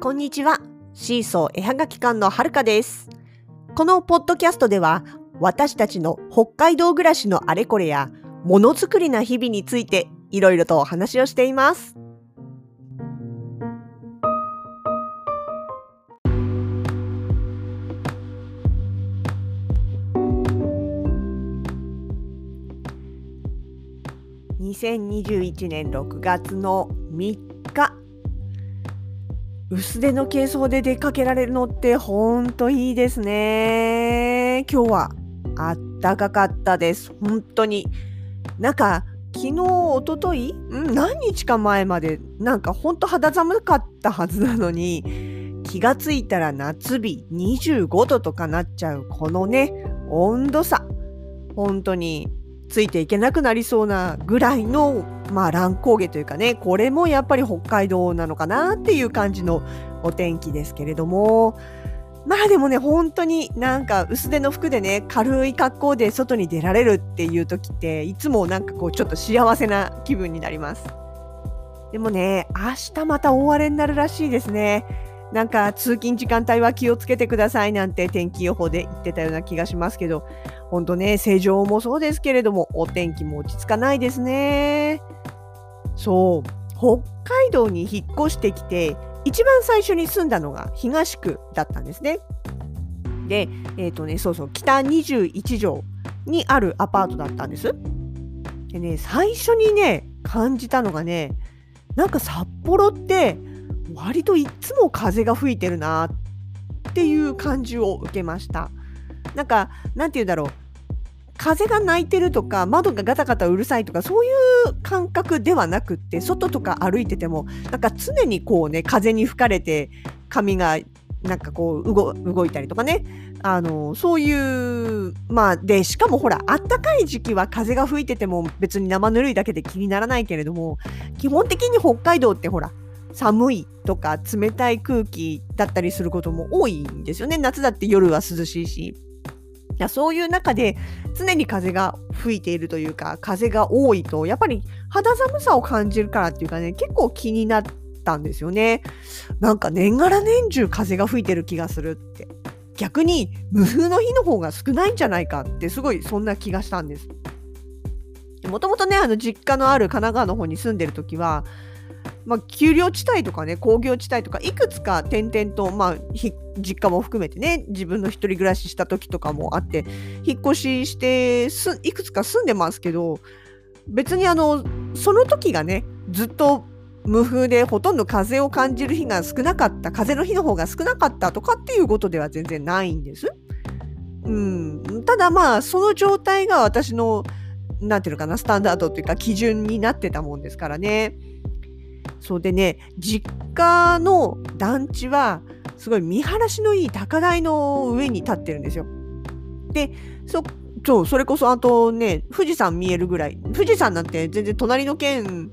こんにちは。シーソー絵はがき館のはるかです。このポッドキャストでは、私たちの北海道暮らしのあれこれや、ものづくりな日々について、いろいろとお話をしています。2021年6月の3日薄手の軽装で出かけられるのってほんといいですね。今日はあったかかったです。本当に。なんか昨日おととい？ん何日か前までなんかほんと肌寒かったはずなのに気がついたら夏日25度とかなっちゃうこのね温度差。本当についていけなくなりそうなぐらいの、まあ、乱高下というかね、これもやっぱり北海道なのかなっていう感じのお天気ですけれども、まあでもね、本当になんか薄手の服でね、軽い格好で外に出られるっていう時って、いつもなんかこうちょっと幸せな気分になります。でもね、明日また大荒れになるらしいですね。なんか通勤時間帯は気をつけてくださいなんて天気予報で言ってたような気がしますけど、本当ね、正常もそうですけれども、お天気も落ち着かないですね。そう、北海道に引っ越してきて、一番最初に住んだのが東区だったんですね。で、えっ、とね、そうそう、北21条にあるアパートだったんです。でね、最初にね、感じたのがね、なんか札幌って、割といつも風が吹いてるなっていう感じを受けました。なんか、なんて言うんだろう。風が鳴いてるとか、窓がガタガタうるさいとか、そういう感覚ではなくって、外とか歩いてても、なんか常にこうね、風に吹かれて、髪がなんかこう動動いたりとかね。あの、そういう、まあ、で、しかもほら、あったかい時期は風が吹いてても別に生ぬるいだけで気にならないけれども、基本的に北海道ってほら、寒いとか冷たい空気だったりすることも多いんですよね。夏だって夜は涼しいし。やそういう中で常に風が吹いているというか風が多いとやっぱり肌寒さを感じるからっていうかね結構気になったんですよね。なんか年がら年中風が吹いてる気がするって。逆に無風の日の方が少ないんじゃないかってすごいそんな気がしたんです。もともとねあの実家のある神奈川の方に住んでる時はまあ、丘陵地帯とかね工業地帯とかいくつか転々と、まあ、実家も含めてね自分の一人暮らしした時とかもあって引っ越ししてすいくつか住んでますけど別にあのその時がねずっと無風でほとんど風を感じる日が少なかった風の日の方が少なかったとかっていうことでは全然ないんです。うん、ただまあその状態が私のなんていうのかなスタンダードっていうか基準になってたもんですからね。そうでね、実家の団地は、すごい見晴らしのいい高台の上に立ってるんですよ。で、そ、そう、それこそあとね、富士山見えるぐらい、富士山なんて全然隣の県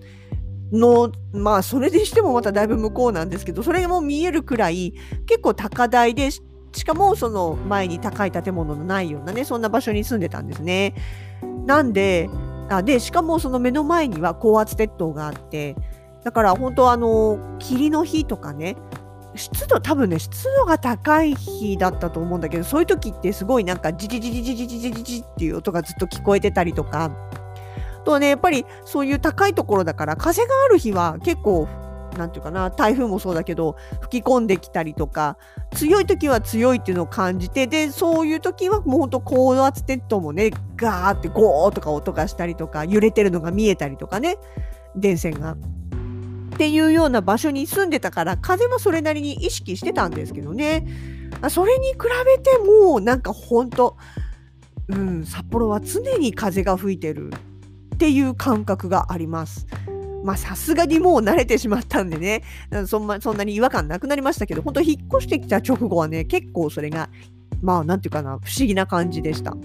の、まあ、それでしてもまただいぶ向こうなんですけど、それも見えるくらい、結構高台で、しかもその前に高い建物のないようなね、そんな場所に住んでたんですね。なんで、あで、しかもその目の前には高圧鉄塔があって、だから本当あの霧の日とかね湿度多分ね湿度が高い日だったと思うんだけどそういう時ってすごいなんかジジジジジジジジジジっていう音がずっと聞こえてたりとかあとねやっぱりそういう高いところだから風がある日は結構なんていうかな台風もそうだけど吹き込んできたりとか強い時は強いっていうのを感じてでそういう時はもうほんと高圧鉄塔もねガーってゴーとか音がしたりとか揺れてるのが見えたりとかね電線が。っていうような場所に住んでたから風もそれなりに意識してたんですけどねそれに比べてもうなんかほんと、うん、札幌は常に風が吹いてるっていう感覚があります。まあさすがにもう慣れてしまったんでねそんなそんなに違和感なくなりましたけど本当引っ越してきた直後はね結構それがまあなんていうかな不思議な感じでした。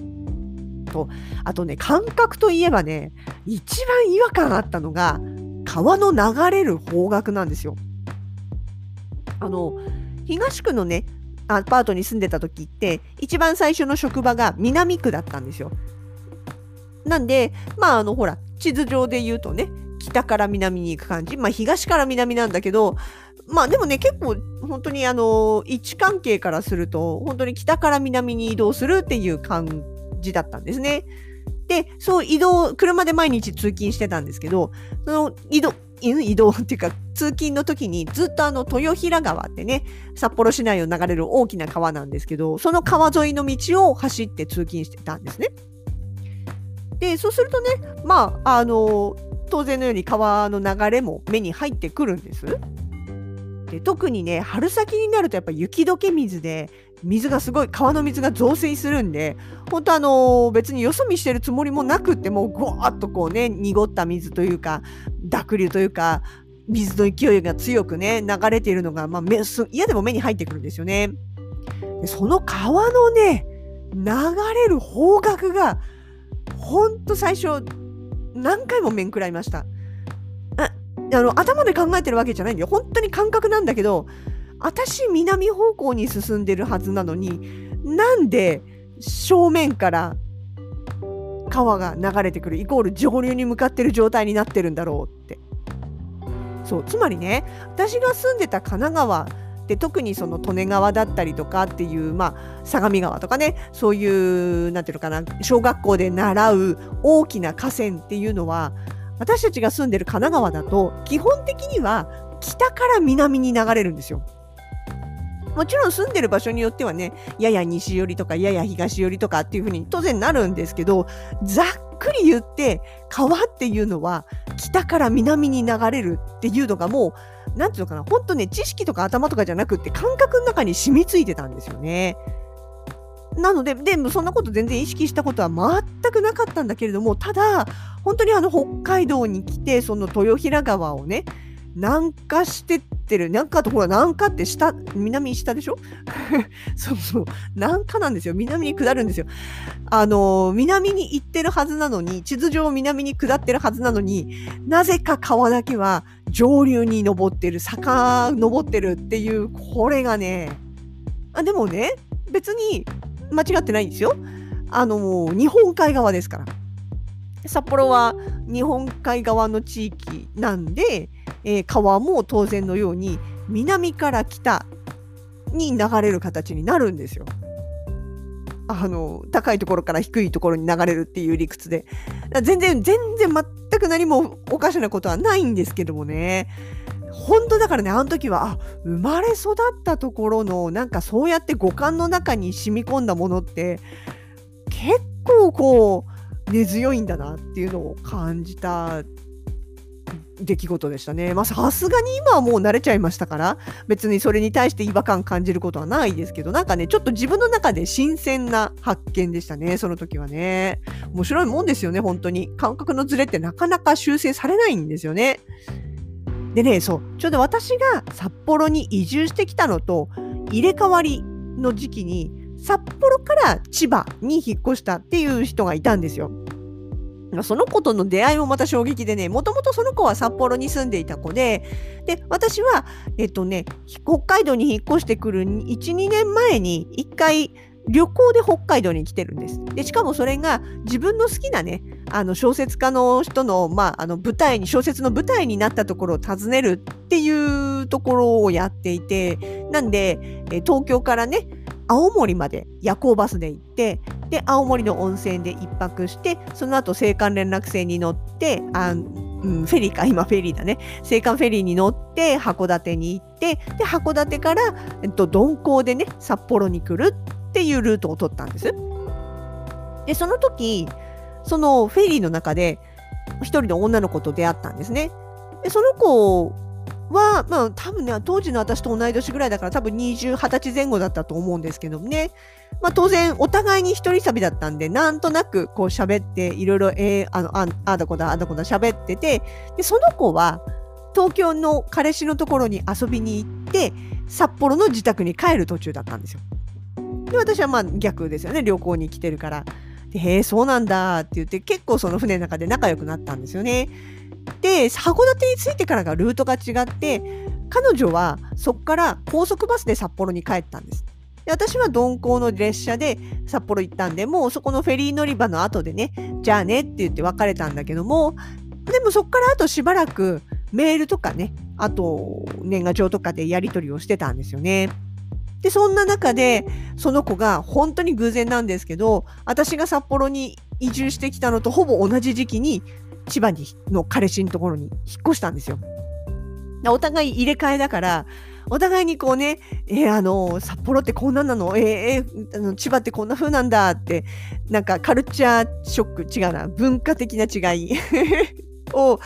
とあとね感覚といえばね一番違和感あったのが川の流れる方角なんですよ。あの東区のねアパートに住んでた時って一番最初の職場が南区だったんですよ。なんでまああのほら地図上で言うとね北から南に行く感じまあ東から南なんだけどまあでもね、結構本当にあの、位置関係からすると、本当に北から南に移動するっていう感じだったんですね。で、そう移動、車で毎日通勤してたんですけど、その移動、移動っていうか通勤の時にずっとあの豊平川ってね札幌市内を流れる大きな川なんですけどその川沿いの道を走って通勤してたんですね。でそうするとねまああの当然のように川の流れも目に入ってくるんです。で特にね春先になるとやっぱ雪解け水で水がすごい川の水が増水するんで本当あの別によそ見してるつもりもなくってもうぐわっとこうね濁った水というか濁流というか水の勢いが強くね流れているのが、まあ、嫌でも目に入ってくるんですよね。でその川のね流れる方角がほんと最初何回も面食らいました。あの頭で考えてるわけじゃないんだよ。本当に感覚なんだけど私南方向に進んでるはずなのになんで正面から川が流れてくるイコール上流に向かってる状態になってるんだろうってそうつまりね私が住んでた神奈川で特にその利根川だったりとかっていうまあ相模川とかねそういうなんていうのかな小学校で習う大きな河川っていうのは私たちが住んでる神奈川だと基本的には北から南に流れるんですよ。もちろん住んでる場所によってはね、やや西寄りとかやや東寄りとかっていうふうに当然なるんですけど、ざっくり言って川っていうのは北から南に流れるっていうのがもう、なんていうのかな、本当ね、知識とか頭とかじゃなくって感覚の中に染みついてたんですよね。なので、でもそんなこと全然意識したことは全くなかったんだけれども、ただ、本当にあの北海道に来て、その豊平川をね、南下してってる。南下とほら、南下って下、南下でしょ？そうそう。南下なんですよ。南に下るんですよ。あの、南に行ってるはずなのに、地図上南に下ってるはずなのに、なぜか川だけは上流に登ってる、坂登ってるっていう、これがね、あでもね、別に間違ってないんですよ。あの、日本海側ですから。札幌は日本海側の地域なんで、えー、川も当然のように南から北に流れる形になるんですよ。あの高いところから低いところに流れるっていう理屈で全然全然全く何もおかしなことはないんですけどもね本当だからねあの時はあ生まれ育ったところのなんかそうやって五感の中に染み込んだものって結構こう根強いんだなっていうのを感じた出来事でしたね。まあさすがに今はもう慣れちゃいましたから別にそれに対して違和感感じることはないですけどなんかねちょっと自分の中で新鮮な発見でしたねその時はね。面白いもんですよね本当に。感覚のズレってなかなか修正されないんですよね。でねそうちょうど私が札幌に移住してきたのと入れ替わりの時期に札幌から千葉に引っ越したっていう人がいたんですよ。その子との出会いもまた衝撃でね、もともとその子は札幌に住んでいた子で、で、私は、えっとね、北海道に引っ越してくる1、2年前に1回旅行で北海道に来てるんです。で、しかもそれが自分の好きなね、あの小説家の人の、まあ、あの舞台に、小説の舞台になったところを訪ねるっていうところをやっていて、なんで、東京からね、青森まで夜行バスで行ってで青森の温泉で1泊してその後青函連絡船に乗ってあ、うん、フェリーか今フェリーだね青函フェリーに乗って函館に行ってで函館から、えっと、鈍行でね札幌に来るっていうルートを取ったんです。でその時そのフェリーの中で一人の女の子と出会ったんですね。でその子は、まあ、多分ね、当時の私と同い年ぐらいだから、多分20、20歳前後だったと思うんですけどね。まあ、当然、お互いに一人旅だったんで、なんとなく、こう喋って、いろいろ、えー、あの、ああだこだ、あだこだ喋ってて、で、その子は、東京の彼氏のところに遊びに行って、札幌の自宅に帰る途中だったんですよ。で、私はまあ逆ですよね、旅行に来てるから。で、へえ、そうなんだって言って、結構その船の中で仲良くなったんですよね。で函館に着いてからがルートが違って彼女はそこから高速バスで札幌に帰ったんです。で私は鈍行の列車で札幌行ったんでもうそこのフェリー乗り場の後でねじゃあねって言って別れたんだけどもでもそこからあとしばらくメールとかね、あと年賀状とかでやり取りをしてたんですよね。で、そんな中で、その子が本当に偶然なんですけど、私が札幌に移住してきたのとほぼ同じ時期に、千葉にの彼氏のところに引っ越したんですよ。お互い入れ替えだから、お互いにこうね、えー、あの、札幌ってこんなんなの？えー、えー、あの千葉ってこんな風なんだって、なんかカルチャーショック、違うな、文化的な違い を、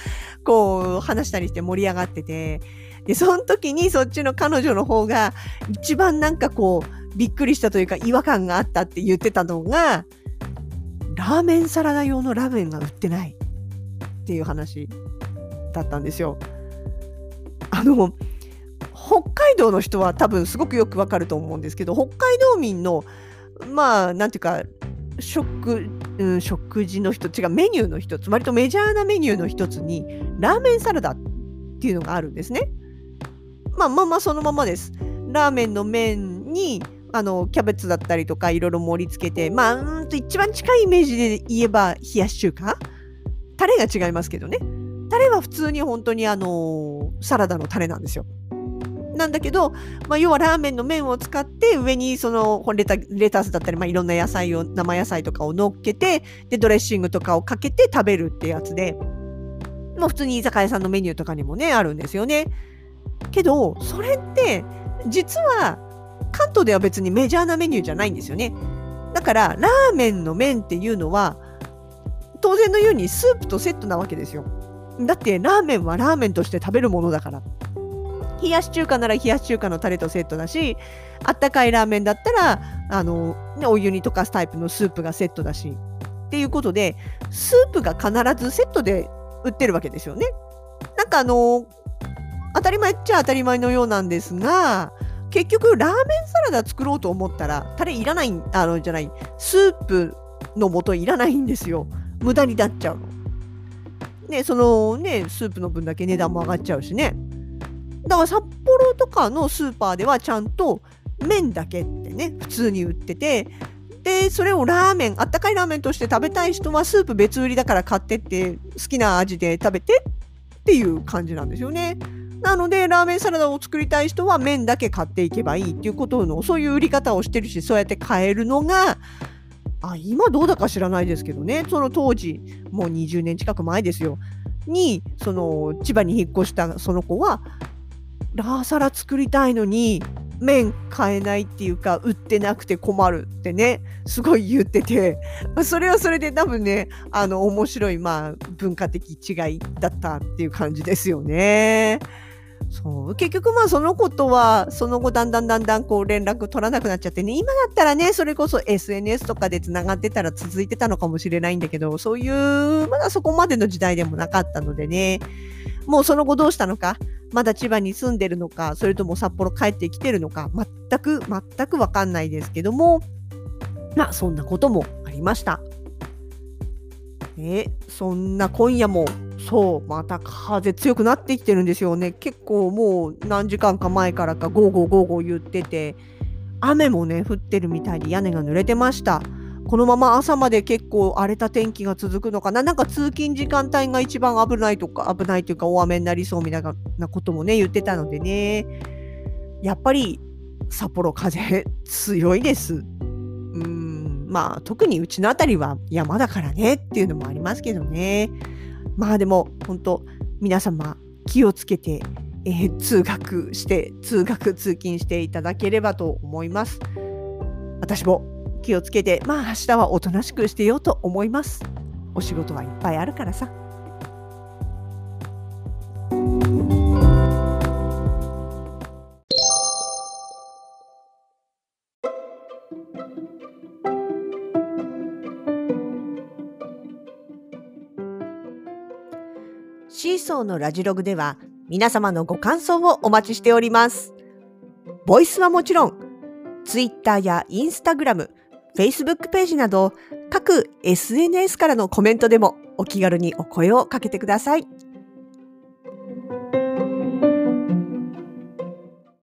こう、話したりして盛り上がってて、で、その時にそっちの彼女の方が、一番なんかこう、びっくりしたというか違和感があったって言ってたのが、ラーメンサラダ用のラーメンが売ってないっていう話だったんですよ。あの、北海道の人は多分すごくよくわかると思うんですけど、北海道民の、まあ、なんていうか、食、うん、食事の一つ、違う、メニューの一つ、割とメジャーなメニューの一つに、ラーメンサラダっていうのがあるんですね。まあまあまあそのままです。ラーメンの麺にあのキャベツだったりとかいろいろ盛り付けて、まあうんと一番近いイメージで言えば冷やし中華？タレが違いますけどね。タレは普通に本当にあのサラダのタレなんですよ。なんだけど、まあ、要はラーメンの麺を使って上にそのレタレタスだったり、まあ、いろんな野菜を生野菜とかを乗っけてでドレッシングとかをかけて食べるってやつで、まあ、普通に居酒屋さんのメニューとかにもねあるんですよね。けど、それって、実は、関東では別にメジャーなメニューじゃないんですよね。だから、ラーメンの麺っていうのは、当然のようにスープとセットなわけですよ。だって、ラーメンはラーメンとして食べるものだから。冷やし中華なら冷やし中華のタレとセットだし、あったかいラーメンだったら、あの、お湯に溶かすタイプのスープがセットだし。っていうことで、スープが必ずセットで売ってるわけですよね。なんかあの、当たり前っちゃ当たり前のようなんですが、結局ラーメンサラダ作ろうと思ったら、タレいらない、あの、じゃない、スープの素いらないんですよ。無駄になっちゃうの。ね、そのね、スープの分だけ値段も上がっちゃうしね。だから札幌とかのスーパーではちゃんと麺だけってね、普通に売ってて、で、それをラーメン、あったかいラーメンとして食べたい人はスープ別売りだから買ってって好きな味で食べてっていう感じなんですよね。なので、ラーメンサラダを作りたい人は麺だけ買っていけばいいっていうことの、そういう売り方をしてるし、そうやって買えるのが、あ、今どうだか知らないですけどね、その当時、もう20年近く前ですよ、に、その、千葉に引っ越したその子は、ラーサラ作りたいのに、麺買えないっていうか売ってなくて困るってねすごい言ってて。それはそれで多分ねあの面白いまあ文化的違いだったっていう感じですよね。そう。結局まあその子とはその後だんだんだんだんこう連絡取らなくなっちゃってね。今だったらねそれこそ SNS とかでつながってたら続いてたのかもしれないんだけどそういうまだそこまでの時代でもなかったのでね。もうその後どうしたのか？まだ千葉に住んでるのか、それとも札幌帰ってきてるのか、全く、全くわかんないですけども、まあ、そんなこともありました。え、そんな今夜も、そう、また風強くなってきてるんですよね。結構もう何時間か前からかゴーゴーゴーゴー言ってて、雨もね、降ってるみたいで屋根が濡れてました。このまま朝まで結構荒れた天気が続くのかな？なんか通勤時間帯が一番危ないとか、危ないというか大雨になりそうみたいなこともね、言ってたのでね。やっぱり札幌風強いです。うん、まあ特にうちの辺りは山だからねっていうのもありますけどね。まあでも本当皆様気をつけて、えー、通学して、通学通勤していただければと思います。私も気をつけて、まあ明日はおとなしくしてようと思います。お仕事はいっぱいあるからさ。シーソーのラジログでは皆様のご感想をお待ちしております。ボイスはもちろん、ツイッターやインスタグラム、Facebook ページなど各 SNS からのコメントでもお気軽にお声をかけてください。